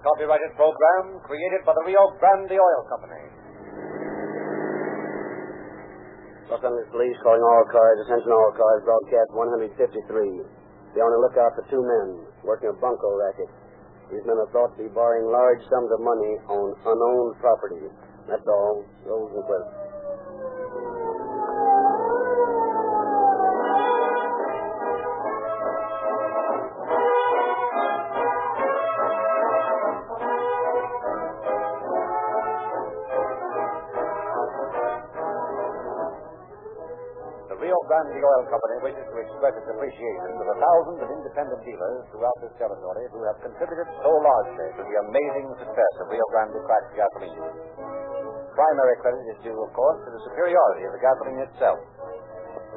copyrighted program created by the Rio Grande Oil Company. Los Angeles Police calling all cars. Attention all cars. Broadcast 153. Be on the lookout for two men working a bunco racket. These men are thought to be borrowing large sums of money on unowned property. That's all. Rosenquist. Grande Oil Company wishes to express its appreciation to the thousands of independent dealers throughout this territory who have contributed so largely to the amazing success of Rio Grande cracked gasoline. Primary credit is due, of course, to the superiority of the gasoline itself.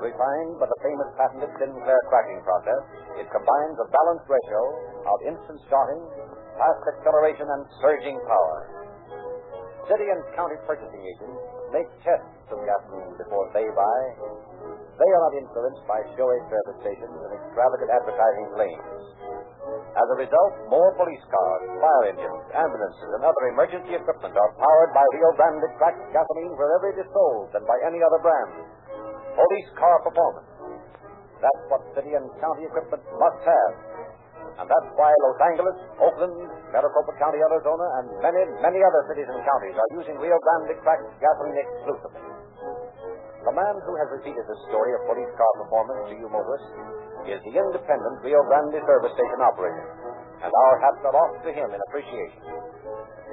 Refined by the famous patented Sinclair cracking process, it combines a balanced ratio of instant starting, fast acceleration, and surging power. City and county purchasing agents make tests of gasoline before they buy they are not influenced by showy service stations and extravagant advertising claims. As a result, more police cars, fire engines, ambulances, and other emergency equipment are powered by Rio Grande cracked gasoline wherever it is sold than by any other brand. Police car performance. That's what city and county equipment must have. And that's why Los Angeles, Oakland, Maricopa County, Arizona, and many, many other cities and counties are using Rio Grande cracked gasoline exclusively. The man who has repeated this story of police car performance to you motorists is the independent Rio Grande service station operator, and our hats are off to him in appreciation.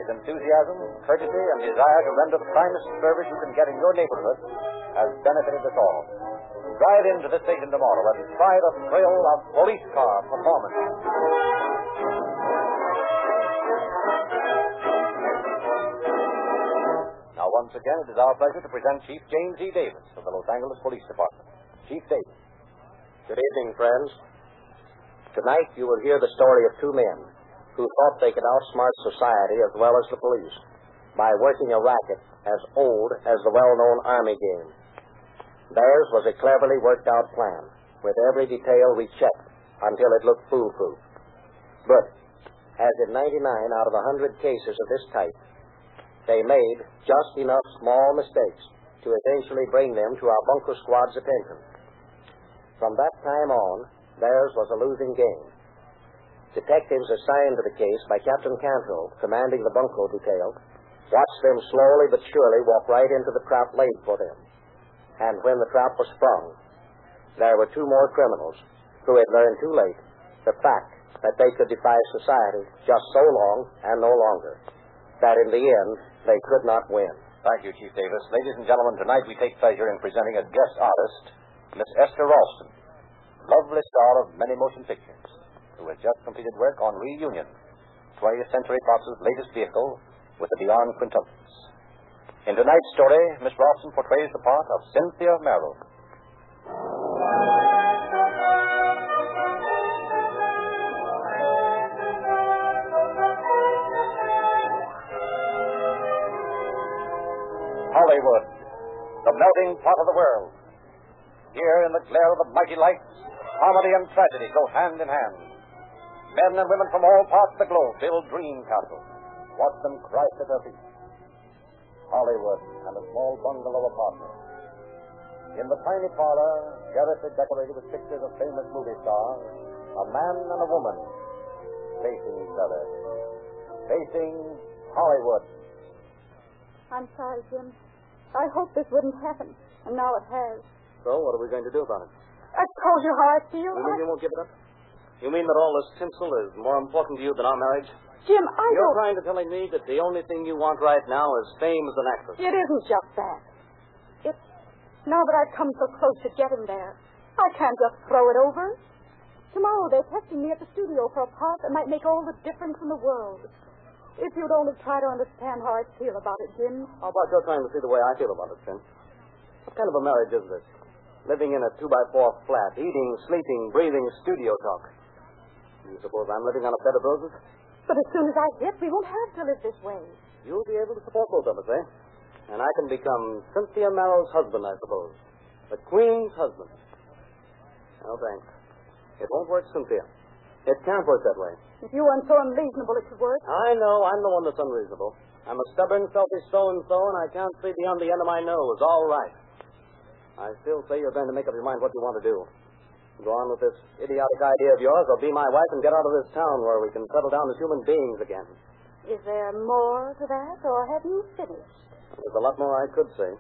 His enthusiasm, courtesy, and desire to render the finest service you can get in your neighborhood has benefited us all. Drive into the station tomorrow and try the thrill of police car performance. Once again, it is our pleasure to present Chief James E. Davis of the Los Angeles Police Department. Chief Davis. Good evening, friends. Tonight you will hear the story of two men who thought they could outsmart society as well as the police by working a racket as old as the well-known Army game. Theirs was a cleverly worked out plan, with every detail we checked until it looked foolproof. But, as in 99 out of 100 cases of this type, they made just enough small mistakes to eventually bring them to our bunco squad's attention. From that time on, theirs was a losing game. Detectives assigned to the case by Captain Cantrell, commanding the bunco detail, watched them slowly but surely walk right into the trap laid for them. And when the trap was sprung, there were two more criminals who had learned too late the fact that they could defy society just so long and no longer. That in the end, they could not win. Thank you, Chief Davis. Ladies and gentlemen, tonight we take pleasure in presenting a guest artist, Miss Esther Ralston, lovely star of many motion pictures, who has just completed work on Reunion, 20th Century Fox's latest vehicle with the Dionne Quintuplets. In tonight's story, Miss Ralston portrays the part of Cynthia Merrill. Hollywood, the melting pot of the world. Here, in the glare of the mighty lights, comedy and tragedy go hand in hand. Men and women from all parts of the globe build dream castles. Watch them crash at their feet. Hollywood and a small bungalow apartment. In the tiny parlor, garishly decorated with pictures of famous movie stars, a man and a woman facing each other. Facing Hollywood. I'm sorry, Jim. I hoped this wouldn't happen, and now it has. So, what are we going to do about it? I told you how I feel. You mean I... you won't give it up? You mean that all this tinsel is more important to you than our marriage? Jim, I You're don't... trying to tell me that the only thing you want right now is fame as an actress. It isn't just that. It's now that I've come so close to getting there, I can't just throw it over. Tomorrow they're testing me at the studio for a part that might make all the difference in the world. If you'd only try to understand how I feel about it, Jim. How about your trying to see the way I feel about it, Finn? What kind of a marriage is this? Living in a two-by-four flat, eating, sleeping, breathing studio talk. You suppose I'm living on a bed of roses? But as soon as I hit, we won't have to live this way. You'll be able to support both of us, eh? And I can become Cynthia Merrill's husband, I suppose. The Queen's husband. No, thanks. It won't work, Cynthia. It can't work that way. If you weren't so unreasonable, it could work. I know. I'm the one that's unreasonable. I'm a stubborn, selfish so-and-so, and I can't see beyond the end of my nose. All right. I still say you're going to make up your mind what you want to do. Go on with this idiotic idea of yours, or be my wife and get out of this town where we can settle down as human beings again. Is there more to that, or have you finished? There's a lot more I could say.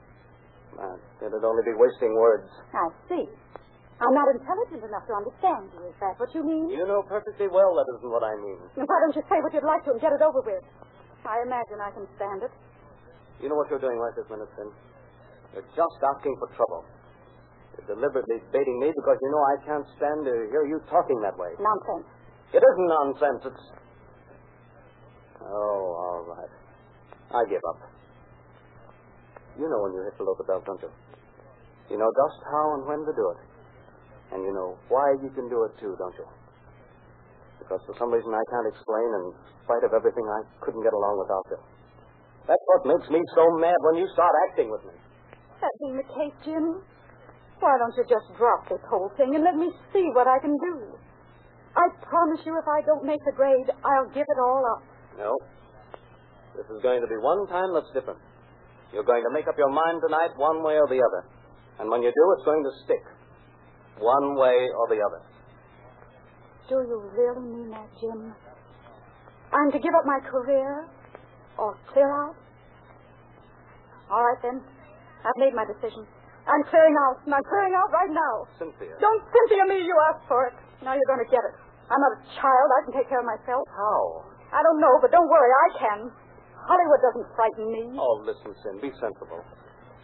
Uh, it'd only be wasting words. I see. I'm not intelligent enough to understand you. Is that what you mean? You know perfectly well that isn't what I mean. Then why don't you say what you'd like to and get it over with? I imagine I can stand it. You know what you're doing right this minute, Cyn? You're just asking for trouble. You're deliberately baiting me because you know I can't stand to hear you talking that way. Nonsense. It isn't nonsense. It's. Oh, all right. I give up. You know when you hit the belt, don't you? You know just how and when to do it. And you know why you can do it too, don't you? Because for some reason I can't explain, in spite of everything, I couldn't get along without you. That's what makes me so mad when you start acting with me. That being the case, Jim, why don't you just drop this whole thing and let me see what I can do? I promise you if I don't make the grade, I'll give it all up. No. This is going to be one time that's different. You're going to make up your mind tonight one way or the other. And when you do, it's going to stick. One way or the other. Do you really mean that, Jim? I'm to give up my career or clear out? All right, then. I've made my decision. I'm clearing out, and I'm clearing out right now. Cynthia. Don't Cynthia me, you asked for it. Now you're going to get it. I'm not a child. I can take care of myself. How? I don't know, but don't worry, I can. Hollywood doesn't frighten me. Oh, listen, Cyn. Be sensible.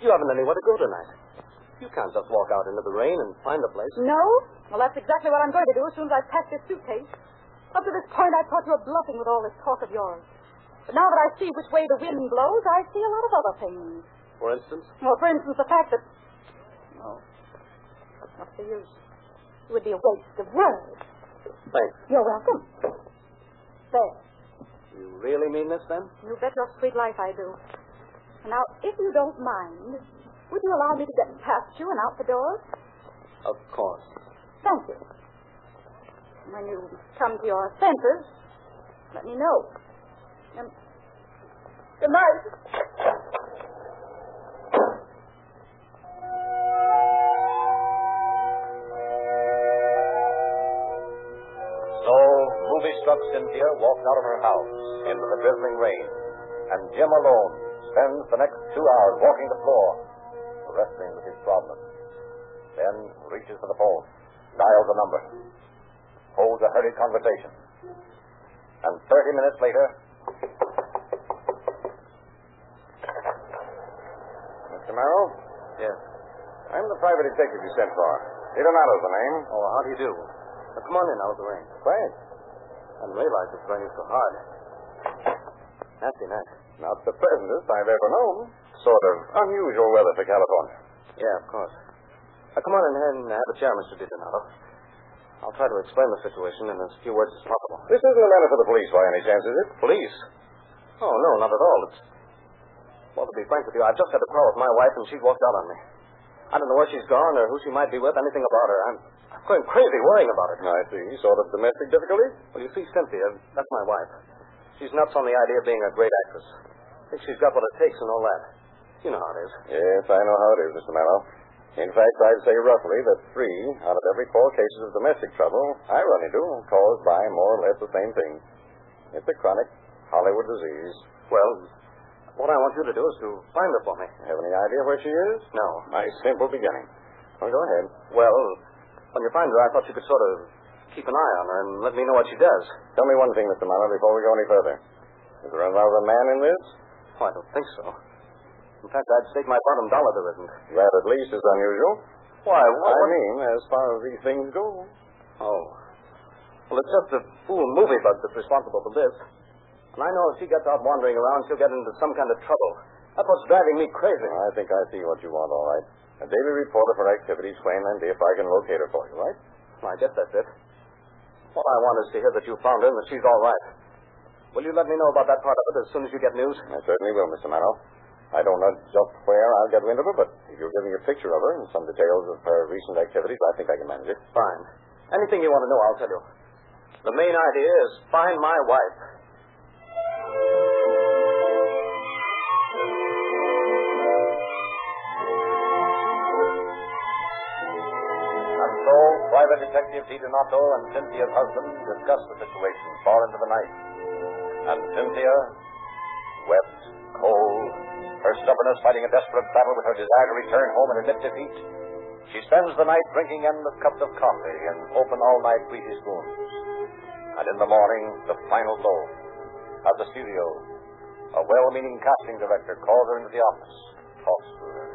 You haven't anywhere to go tonight. You can't just walk out into the rain and find a place. No? Well, that's exactly what I'm going to do as soon as I pack this suitcase. Up to this point, I thought you were bluffing with all this talk of yours. But now that I see which way the wind blows, I see a lot of other things. For instance? Well, for instance, the fact that. Oh, what's the use? It would be a waste of words. Thanks. You're welcome. There. You really mean this, then? You bet your sweet life I do. Now, if you don't mind, would you allow me to get past you and out the door? Of course. Thank you. When you come to your senses, let me know. Um, good night. So, movie struck Cynthia walked out of her house into the drizzling rain, and Jim alone spends the next two hours walking the floor, wrestling with his problem. Then reaches for the phone, dials a number, holds a hurried conversation, and 30 minutes later. Mr. Merrill? Yes. I'm the private detective you sent for. Donato's the name. Oh, how do you do? Now, come on in out of the rain. Quiet. I didn't realize it's raining so hard. Nasty night. Not the pleasantest I've ever known. Sort of unusual weather for California. Yeah, of course. Now, come on in here and have a chair, Mr. DiDonato. I'll try to explain the situation in as few words as possible. This isn't a matter for the police by any chance, is it? Police? Oh, no, not at all. It's. Well, to be frank with you, I've just had a quarrel with my wife, and she's walked out on me. I don't know where she's gone or who she might be with, anything about her. I'm, I'm going crazy worrying about her. I see. Sort of domestic difficulties? Well, you see, Cynthia, that's my wife. She's nuts on the idea of being a great actress. I think she's got what it takes and all that. You know how it is. Yes, I know how it is, Mr. Mallow. In fact, I'd say roughly that three out of every four cases of domestic trouble I run into are caused by more or less the same thing. It's a chronic Hollywood disease. Well, what I want you to do is to find her for me. Have any idea where she is? No. My simple beginning. Well, go ahead. Well, when you find her, I thought you could sort of keep an eye on her and let me know what she does. Tell me one thing, Mr. Mallow, before we go any further. Is there another man in this? Oh, I don't think so. In fact, I'd stake my bottom dollar there isn't. That at least is unusual. Why, what? I mean, as far as these things go. Oh. Well, it's just a fool movie bug that's responsible for this. And I know if she gets out wandering around, she'll get into some kind of trouble. That's what's driving me crazy. I think I see what you want, all right. A daily report of her activities, Swain, and if I can locate her for you, right? I guess that's it. What I want is to hear that you found her and that she's all right. Will you let me know about that part of it as soon as you get news? I certainly will, Mr. Mallow. I don't know just where I'll get wind of her, but if you'll give me a picture of her and some details of her recent activities, I think I can manage it. Fine. Anything you want to know, I'll tell you. The main idea is find my wife. And so, Private Detective Di Donato and Cynthia's husband discussed the situation far into the night. And Cynthia wept, cold, her stubbornness fighting a desperate battle with her desire to return home and admit defeat. She spends the night drinking endless cups of coffee and open all-night greasy spoons. And in the morning, the final blow. At the studio, a well-meaning casting director calls her into the office, talks to her.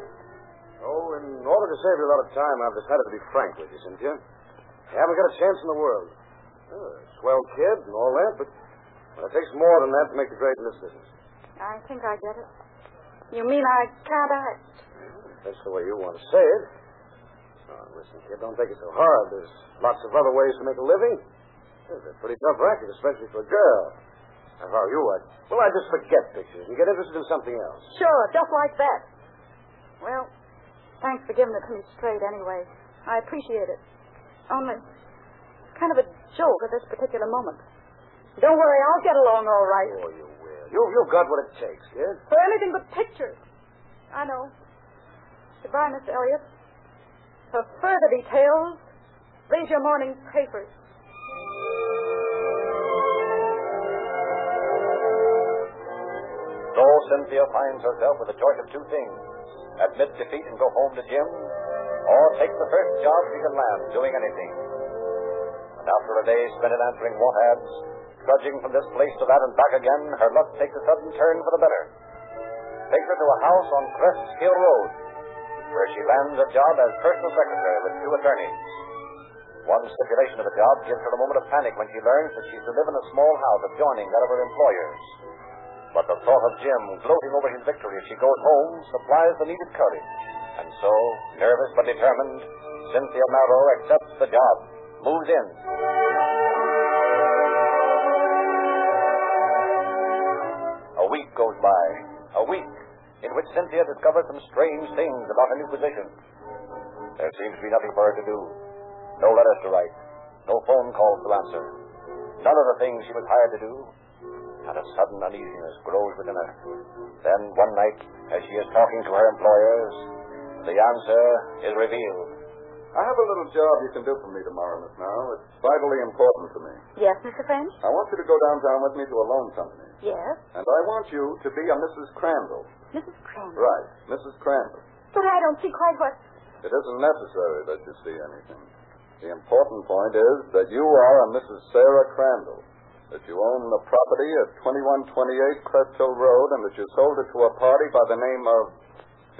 Oh, in order to save you a lot of time, I've decided to be frank with you, Cynthia. You haven't got a chance in the world. Oh, a swell kid and all that, but well, it takes more than that to make the grade in this business. I think I get it. You mean I can't act? That's the way you want to say it. Oh, listen, kid, don't take it so hard. There's lots of other ways to make a living. It's a pretty tough racket, especially for a girl. Now, how you would. Well, I just forget pictures and get interested in something else. Sure, just like that. Well, thanks for giving it to me straight anyway. I appreciate it. Only, kind of a joke at this particular moment. Don't worry, I'll get along all right. Oh, you. You, you've got what it takes, kid. For anything but pictures. I know. Goodbye, Mr. Elliot. For further details, read your morning papers. So Cynthia finds herself with a choice of two things admit defeat and go home to Jim, or take the first job she can land, doing anything. And after a day spent in answering want ads, trudging from this place to that and back again, her luck takes a sudden turn for the better. Takes her to a house on Crest Hill Road, where she lands a job as personal secretary with two attorneys. One stipulation of the job gives her a moment of panic when she learns that she's to live in a small house adjoining that of her employers. But the thought of Jim gloating over his victory as she goes home supplies the needed courage. And so, nervous but determined, Cynthia Merrill accepts the job, moves in. Week goes by. A week in which Cynthia discovers some strange things about her new position. There seems to be nothing for her to do. No letters to write. No phone calls to answer. None of the things she was hired to do. And a sudden uneasiness grows within her. Then, one night, as she is talking to her employers, the answer is revealed. I have a little job you can do for me tomorrow, Miss Now. It's vitally important to me. Yes, Mr. French? I want you to go downtown with me to a loan company. Yes. And I want you to be a Mrs. Crandall. Mrs. Crandall. Right, Mrs. Crandall. But I don't see quite what. It isn't necessary that you see anything. The important point is that you are a Mrs. Sarah Crandall, that you own the property at 2128 Crest Hill Road, and that you sold it to a party by the name of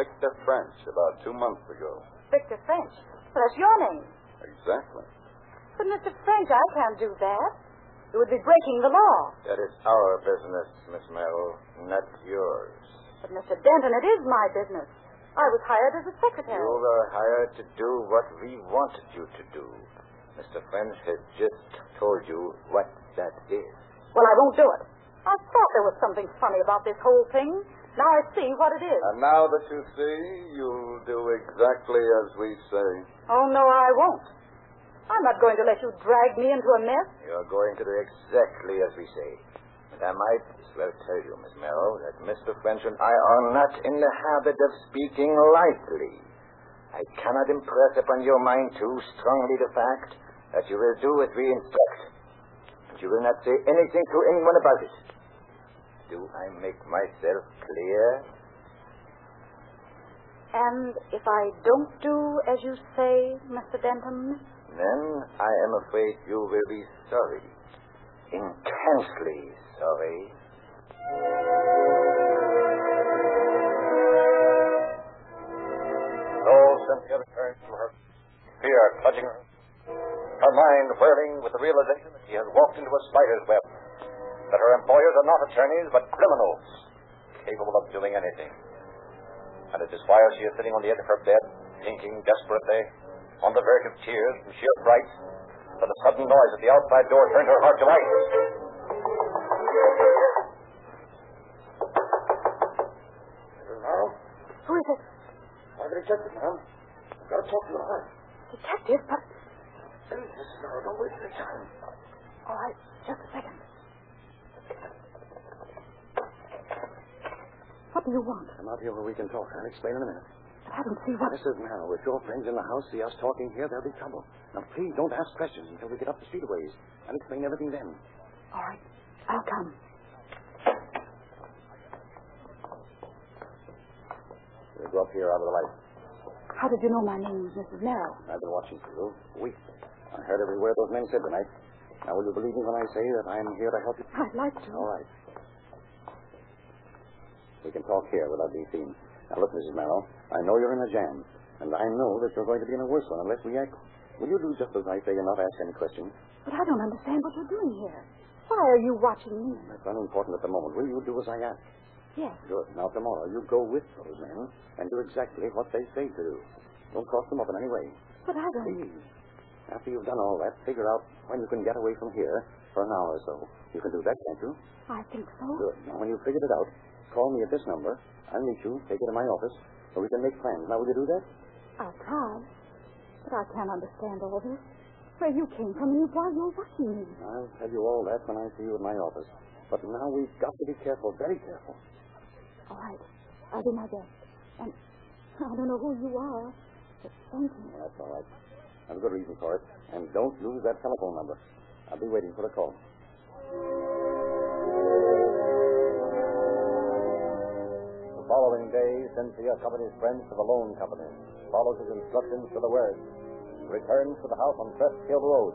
Victor French about two months ago. Victor French. That's your name. Exactly. But, Mr. French, I can't do that. It would be breaking the law. That is our business, Miss Merrill, not yours. But, Mr. Denton, it is my business. I was hired as a secretary. You were hired to do what we wanted you to do. Mr. French has just told you what that is. Well, I won't do it. I thought there was something funny about this whole thing. Now I see what it is. And now that you see, you'll do exactly as we say. Oh, no, I won't. I'm not going to let you drag me into a mess. You're going to do exactly as we say. And I might as well tell you, Miss Merrill, that Mr. French and I are not in the habit of speaking lightly. I cannot impress upon your mind too strongly the fact that you will do as we instruct. And you will not say anything to anyone about it. Do I make myself clear? And if I don't do as you say, Mr. Denton, Then I am afraid you will be sorry. Intensely sorry. So Cynthia returns to her fear clutching her, her mind whirling with the realization that she has walked into a spider's web, that her employers are not attorneys but criminals, capable of doing anything. And it is while she is sitting on the edge of her bed, thinking desperately, on the verge of tears from sheer fright, that a sudden noise at the outside door turned her heart to ice. Now, who is it? I'm the detective, ma'am. I've got to talk to you hard. Detective, but Please, Mrs. Merrill, don't waste any time. All right, just a second. What do you want? I'm out here where we can talk. I'll explain in a minute. I don't see what. Mrs. Merrill, if your friends in the house see us talking here, there'll be trouble. Now, please don't ask questions until we get up the street a ways. I'll explain everything then. All right, I'll come. We'll go up here out of the light. How did you know my name is Mrs. Merrill? I've been watching for you. Weeks. I heard every word those men said tonight. Now, will you believe me when I say that I'm here to help you? I'd like to. All right. We can talk here without being seen. Now, look, Mrs. Merrill, I know you're in a jam, and I know that you're going to be in a worse one unless we act. Will you do just as I say and not ask any questions? But I don't understand what you're doing here. Why are you watching me? That's unimportant at the moment. Will you do as I ask? Yes. Good. Now, tomorrow, you go with those men and do exactly what they say to do. Don't cross them up in any way. But I don't. Please. After you've done all that, figure out when you can get away from here for an hour or so. You can do that, can't you? I think so. Good. Now, when you've figured it out, call me at this number. I'll meet you, take you to my office, so we can make plans. Now, will you do that? I'll try. But I can't understand all this. Where you came from and why you're watching me. I'll tell you all that when I see you at my office. But now we've got to be careful, very careful. All right. I'll do my best. And I don't know who you are, but thank you. That's all right. I have a good reason for it. And don't lose that telephone number. I'll be waiting for a call. Following day, Cynthia accompanies friends to the loan company, follows his instructions to the word, returns to the house on Crest Hill Road.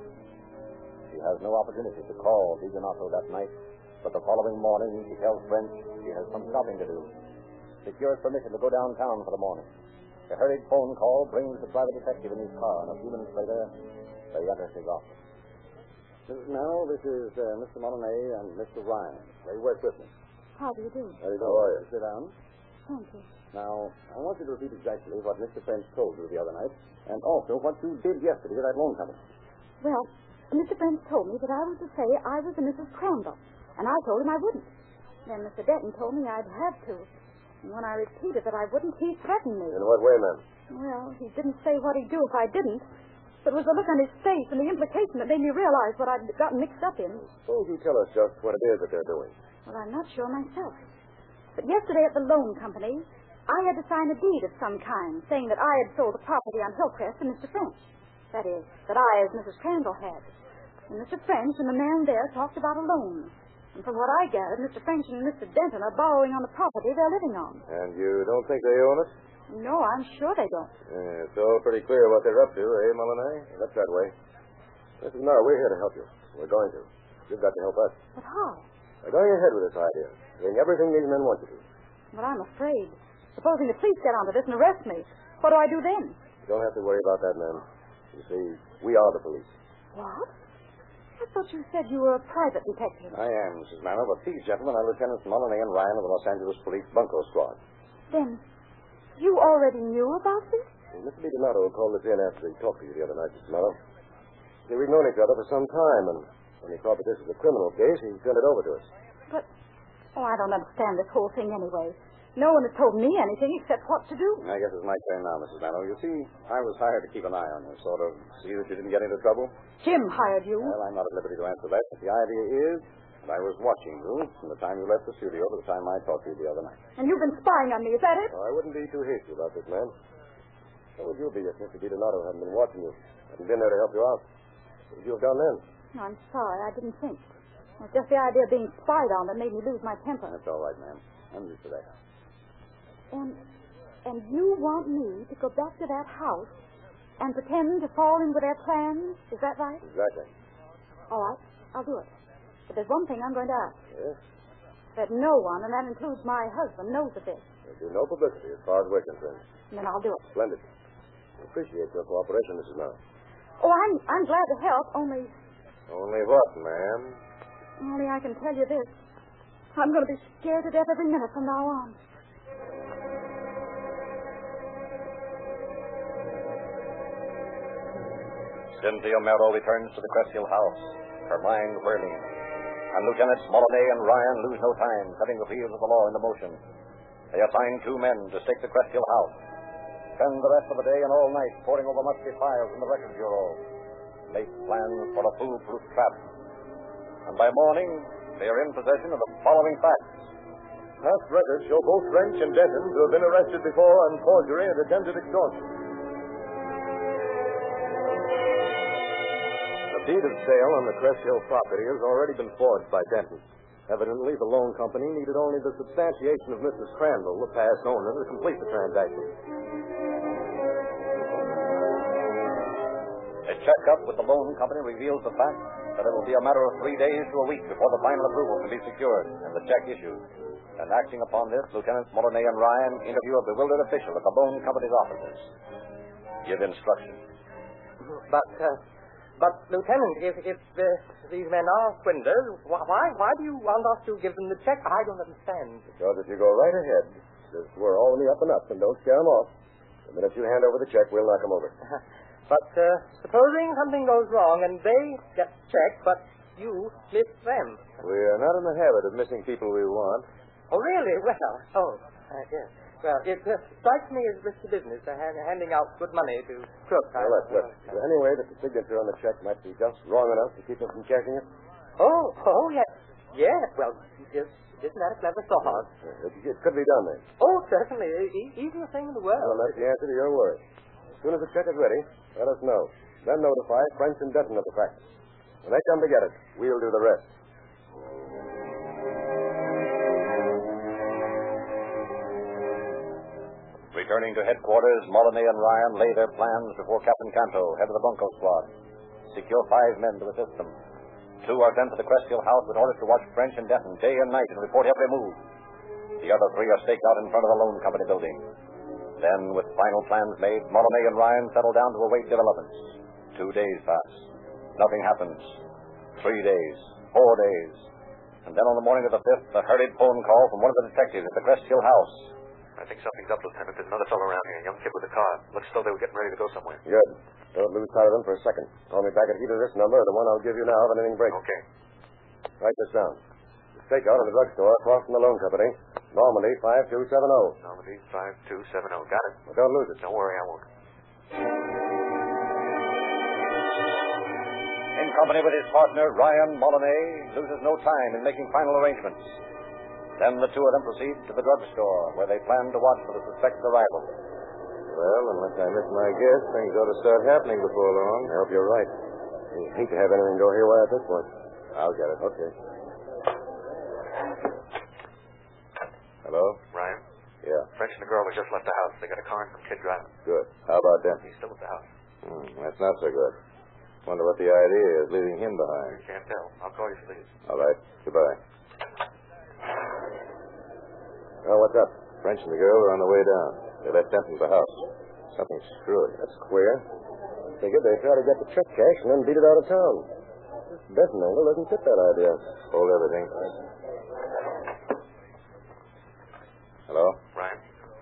She has no opportunity to call DiDonato that night, but the following morning she tells French she has some shopping to do. Secures permission to go downtown for the morning. A hurried phone call brings the private detective in his car, and a few minutes later, they enter his office. Mrs. Merrill, this is uh, Mr. Molinay and Mr. Ryan. They work with me. How do you do? How do you do? How are you? Sit down. Thank you. Now, I want you to repeat exactly what Mr. French told you the other night, and also what you did yesterday at that loan company. Well, Mr. French told me that I was to say I was a Mrs. Crandall, and I told him I wouldn't. Then Mr. Denton told me I'd have to. And when I repeated that I wouldn't, he threatened me. In what way, ma'am? Well, he didn't say what he'd do if I didn't, but it was the look on his face and the implication that made me realize what I'd gotten mixed up in. Suppose you tell us just what it is that they're doing. Well, I'm not sure myself. But yesterday at the loan company, I had to sign a deed of some kind, saying that I had sold the property on Hillcrest to Mr. French. That is, that I, as Mrs. Crandall, had. And Mr. French and the man there talked about a loan. And from what I gathered, Mr. French and Mr. Denton are borrowing on the property they're living on. And you don't think they own it? No, I'm sure they don't. Yeah, it's all pretty clear what they're up to, eh, Molinay? That's that way. Mrs. Merrill, we're here to help you. We're going to. You've got to help us. But how? Now, going ahead with this idea. Doing everything these men want you to. But I'm afraid. Supposing the police get onto this and arrest me, what do I do then? You don't have to worry about that, ma'am. You see, we are the police. What? I thought you said you were a private detective. I am, Mrs. Merrill, but these gentlemen are Lieutenants Molinay and Ryan of the Los Angeles Police Bunko Squad. Then, you already knew about this? Well, Mr. DiDonato called us in after he talked to you the other night, Mrs. Merrill. See, we've known each other for some time, and when he thought that this was a criminal case, he turned it over to us. But, oh, I don't understand this whole thing anyway. No one has told me anything except what to do. I guess it's my turn now, Mrs. Merrill. You see, I was hired to keep an eye on you, sort of see that you didn't get into trouble. Jim hired you. Well, I'm not at liberty to answer that, but the idea is that I was watching you from the time you left the studio to the time I talked to you the other night. And you've been spying on me, is that it? Well, I wouldn't be too hasty about this, ma'am. What would you be if Mr. DiDonato hadn't been watching you, hadn't been there to help you out? What would you have done then? I'm sorry, I didn't think. It was just the idea of being spied on that made me lose my temper. That's all right, ma'am. I'm used to that. And and you want me to go back to that house and pretend to fall in with their plans? Is that right? Exactly. All right, I'll do it. But there's one thing I'm going to ask. Yes? That no one, and that includes my husband, knows of this. There'll be no publicity as far as we're concerned. Then I'll do it. Splendid. We appreciate your cooperation, Mrs. Merrill. Oh, I'm I'm glad to help, only Only what, ma'am? only I can tell you this. I'm going to be scared to death every minute from now on. Cynthia Merrill returns to the Crest Hill house, her mind whirling. And Lieutenants Molinay and Ryan lose no time, setting the wheels of the law into motion. They assign two men to stake the Crest Hill house. Spend the rest of the day and all night poring over musty files in the record bureau. Make plans for a foolproof trap. and by morning they are in possession of the following facts. Past records show both French and Denton to have been arrested before on forgery and attempted extortion. The deed of sale on the Crest Hill property has already been forged by Denton. Evidently, the loan company needed only the substantiation of Mrs. Crandall, the past owner, to complete the transaction. Checkup with the loan company reveals the fact that it will be a matter of three days to a week before the final approval can be secured and the check issued. And acting upon this, Lieutenants Molinay and Ryan interview a bewildered official at the loan company's offices. Give instructions. But, uh, but, Lieutenant, if, if uh, these men are swindlers, why, why do you want us to give them the check? I don't understand. Because if you go right ahead, just we're all on the up and up, and don't scare them off. The minute you hand over the check, we'll knock them over. But uh, supposing something goes wrong and they get the check, but you miss them. We are not in the habit of missing people we want. Oh, really? Well, oh, uh, yes. Well, it uh, strikes me as risky business, uh, hand, handing out good money to crooks. Now, look, look. Is there any way that the signature on the check might be just wrong enough to keep them from cashing it? Oh, oh, yes. Yes, well, just, isn't that a clever thought? It, it could be done then. Oh, certainly. E- easiest thing in the world. Well, that's the answer to your worry. As soon as the check is ready, let us know. Then notify French and Denton of the fact. When they come to get it, we'll do the rest. Returning to headquarters, Molinay and Ryan lay their plans before Captain Canto, head of the Bunko squad. Secure five men to assist them. Two are sent to the Crest house with orders to watch French and Denton day and night and report every move. The other three are staked out in front of the loan company building. Then, with final plans made, Molinay and Ryan settle down to await developments. Two days pass. Nothing happens. Three days. Four days. And then on the morning of the fifth, a hurried phone call from one of the detectives at the Crest Hill house. I think something's up, Lieutenant. There's another fellow around here, a young kid with a car. Looks as though they were getting ready to go somewhere. Good. Don't lose sight of them for a second. Call me back at either this number or the one I'll give you now if anything breaks. Okay. Write this down. The stakeout in the drugstore across from the loan company. Normandy 5270. Normandy 5270. Got it. Well, don't lose it. Don't worry, I won't. In company with his partner, Ryan Molinay, loses no time in making final arrangements. Then the two of them proceed to the drugstore, where they plan to watch for the suspect's arrival. Well, unless I miss my guess, things ought to start happening before long. I hope you're right. I hate to have anything go haywire at this point. I'll get it. Okay. Hello? Ryan, Yeah, French and the girl have just left the house. They got a car and some kid driving. good. How about them? He's still at the house. Hmm, that's not so good. Wonder what the idea is, leaving him behind. Can't tell. I'll call you is. All right. Goodbye. Well, what's up? French and the girl are on the way down. They left Denton at the house. Something screwy. That's queer. Figured they'd try to get the check cash and then beat it out of town. This Denton angle doesn't fit that idea. Hold everything. Hello?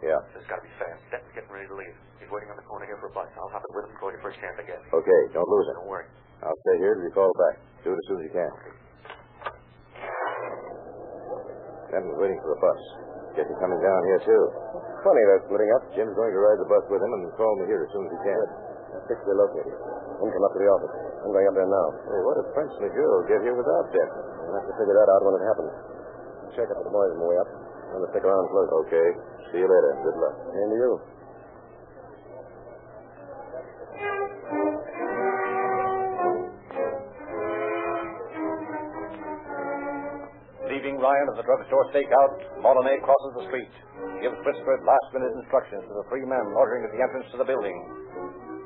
Yeah. this has got to be fast. Denton's getting ready to leave. He's waiting on the corner here for a bus. I'll hop it with him before you first chance I get. Okay, don't lose it. Don't worry. I'll stay here till you call back. Do it as soon as you can. Denton's waiting for a bus. Guess he's coming down here, too. Funny they're splitting up. Jim's going to ride the bus with him and call me here as soon as he can. Fix the located. Then come up to the office. I'm going up there now. Hey, what if French and the girl get here without Denton? We'll have to figure that out when it happens. Check up with the boys on the way up. I'm going to stick around close. Okay. See you later. Good luck. And to you. Leaving Ryan at the drugstore stakeout, Molinay crosses the street, gives whispered last-minute instructions to the three men loitering at the entrance to the building,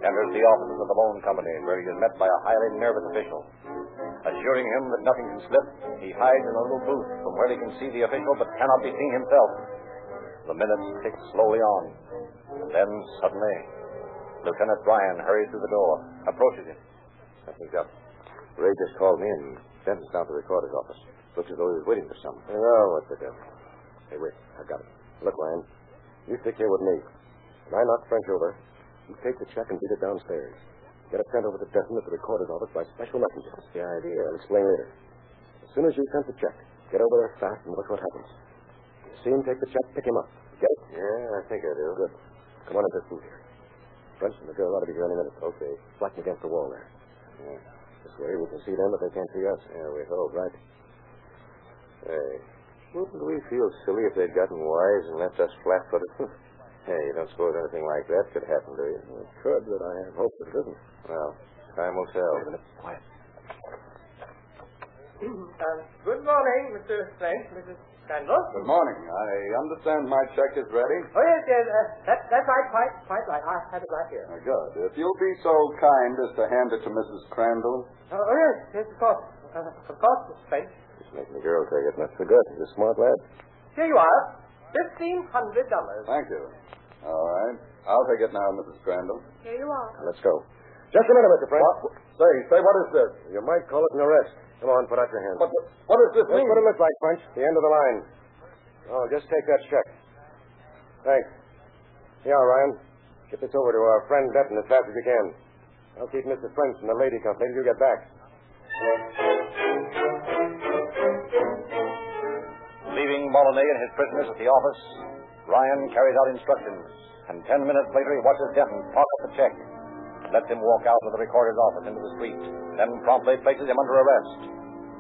enters the offices of the loan company, where he is met by a highly nervous official. Assuring him that nothing can slip, he hides in a little booth from where he can see the official but cannot be seen himself. The minutes tick slowly on. And then, suddenly, Lieutenant Ryan hurries through the door, approaches him. Nothing's up. Ray just called me, and Denton's down to the recorder's office. Looks as though he was waiting for someone. Oh, what's the devil? Hey, wait. I got it. Look, Ryan. You stick here with me. When I knock French over, you take the check and beat it downstairs. Get it sent over to Denton at the recorder's office by special messenger. That's the idea. I'll explain later. As soon as you send the check, get over there fast and look what happens. You see him take the check, pick him up. Get it? Yeah, I think I do. Good. Come on into this booth here. French and the girl ought to be here any minute. Okay. Flatten against the wall there. Yeah. This way we can see them, but they can't see us. Yeah, we hope, right? Hey, wouldn't we feel silly if they'd gotten wise and left us flat-footed? hey, you don't suppose anything like that could happen, do you? It could, but I have hope that it isn't. Well, time will tell. Wait a minute. Quiet. Uh, good morning, Mr. French, Mrs. Crandall. Good morning. I understand my check is ready. Oh, yes, yes. Uh, that, that's right, quite, quite right. I have it right here. Uh, good. If you'll be so kind as to hand it to Mrs. Crandall. Oh, oh yes, yes, of course. Uh, of course, Mr. French. Just making the girl take it. That's so good. He's a smart lad. Here you are. Fifteen hundred dollars. Thank you. All right. I'll take it now, Mrs. Crandall. Here you are. Now, let's go. Just a minute, Mr. Frank. Say, say, what is this? You might call it an arrest. Come on, put out your hands. What, what does this That's mean? what it looks like, Punch. The end of the line. Oh, just take that check. Thanks. Yeah, Ryan. Get this over to our friend Denton as fast as you can. I'll keep Mr. French and the lady company till you get back. Leaving Molyneux and his prisoners at the office, Ryan carries out instructions, and ten minutes later he watches Denton pocket the check, lets him walk out of the recorder's office into the street, then promptly places him under arrest.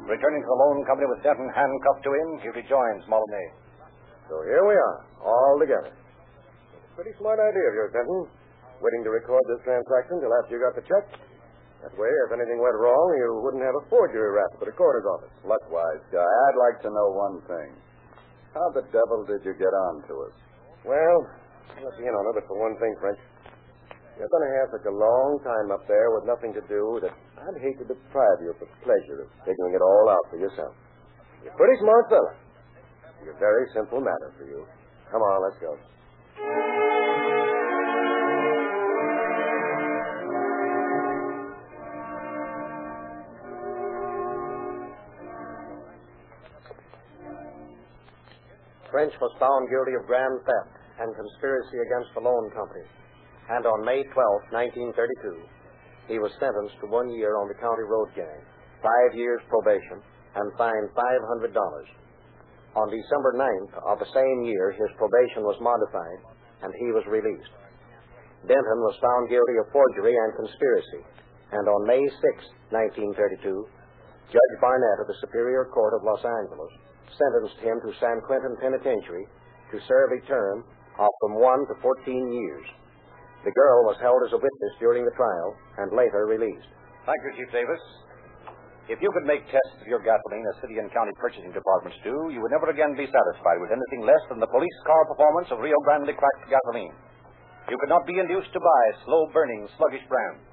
Returning to the loan company with Denton handcuffed to him, he rejoins Molyneux. So here we are, all together. Pretty smart idea of yours, Denton. Waiting to record this transaction till after you got the check. That way, if anything went wrong, you wouldn't have a forgery rap at the recorder's office. Likewise, Guy, I'd like to know one thing. How the devil did you get on to us? Well, you in on it, but for one thing, French. You're going to have such a long time up there with nothing to do that I'd hate to deprive you of the pleasure of figuring it all out for yourself. You're a pretty smart fella. It's a very simple matter for you. Come on, let's go. French was found guilty of grand theft and conspiracy against the loan company. And on May 12, 1932, he was sentenced to one year on the county road gang, five years probation, and fined $500. On December 9th of the same year, his probation was modified, and he was released. Denton was found guilty of forgery and conspiracy, and on May 6, 1932, Judge Barnett of the Superior Court of Los Angeles sentenced him to San Quentin Penitentiary to serve a term of from 1 to 14 years. The girl was held as a witness during the trial and later released. Thank you, Chief Davis. If you could make tests of your gasoline as city and county purchasing departments do, you would never again be satisfied with anything less than the police car performance of Rio Grande cracked gasoline. You could not be induced to buy slow burning, sluggish brands.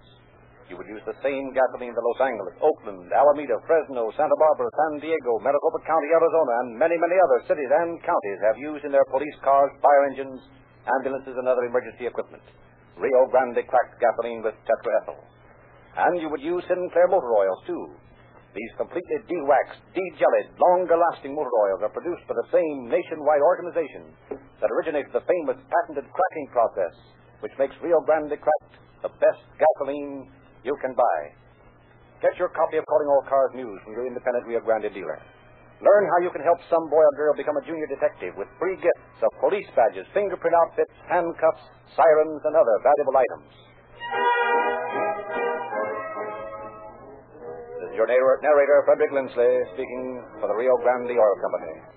You would use the same gasoline that Los Angeles, Oakland, Alameda, Fresno, Santa Barbara, San Diego, Maricopa County, Arizona, and many, many other cities and counties have used in their police cars, fire engines, ambulances, and other emergency equipment. Rio Grande cracked gasoline with tetraethyl. And you would use Sinclair motor oils, too. These completely de-waxed, de-jellied, longer-lasting motor oils are produced by the same nationwide organization that originated the famous patented cracking process, which makes Rio Grande cracked the best gasoline you can buy. Get your copy of Calling All Cars News from your independent Rio Grande dealer. Learn how you can help some boy or girl become a junior detective with free gifts of police badges, fingerprint outfits, handcuffs, sirens, and other valuable items. This is your narrator, Frederick Lindsley, speaking for the Rio Grande Oil Company.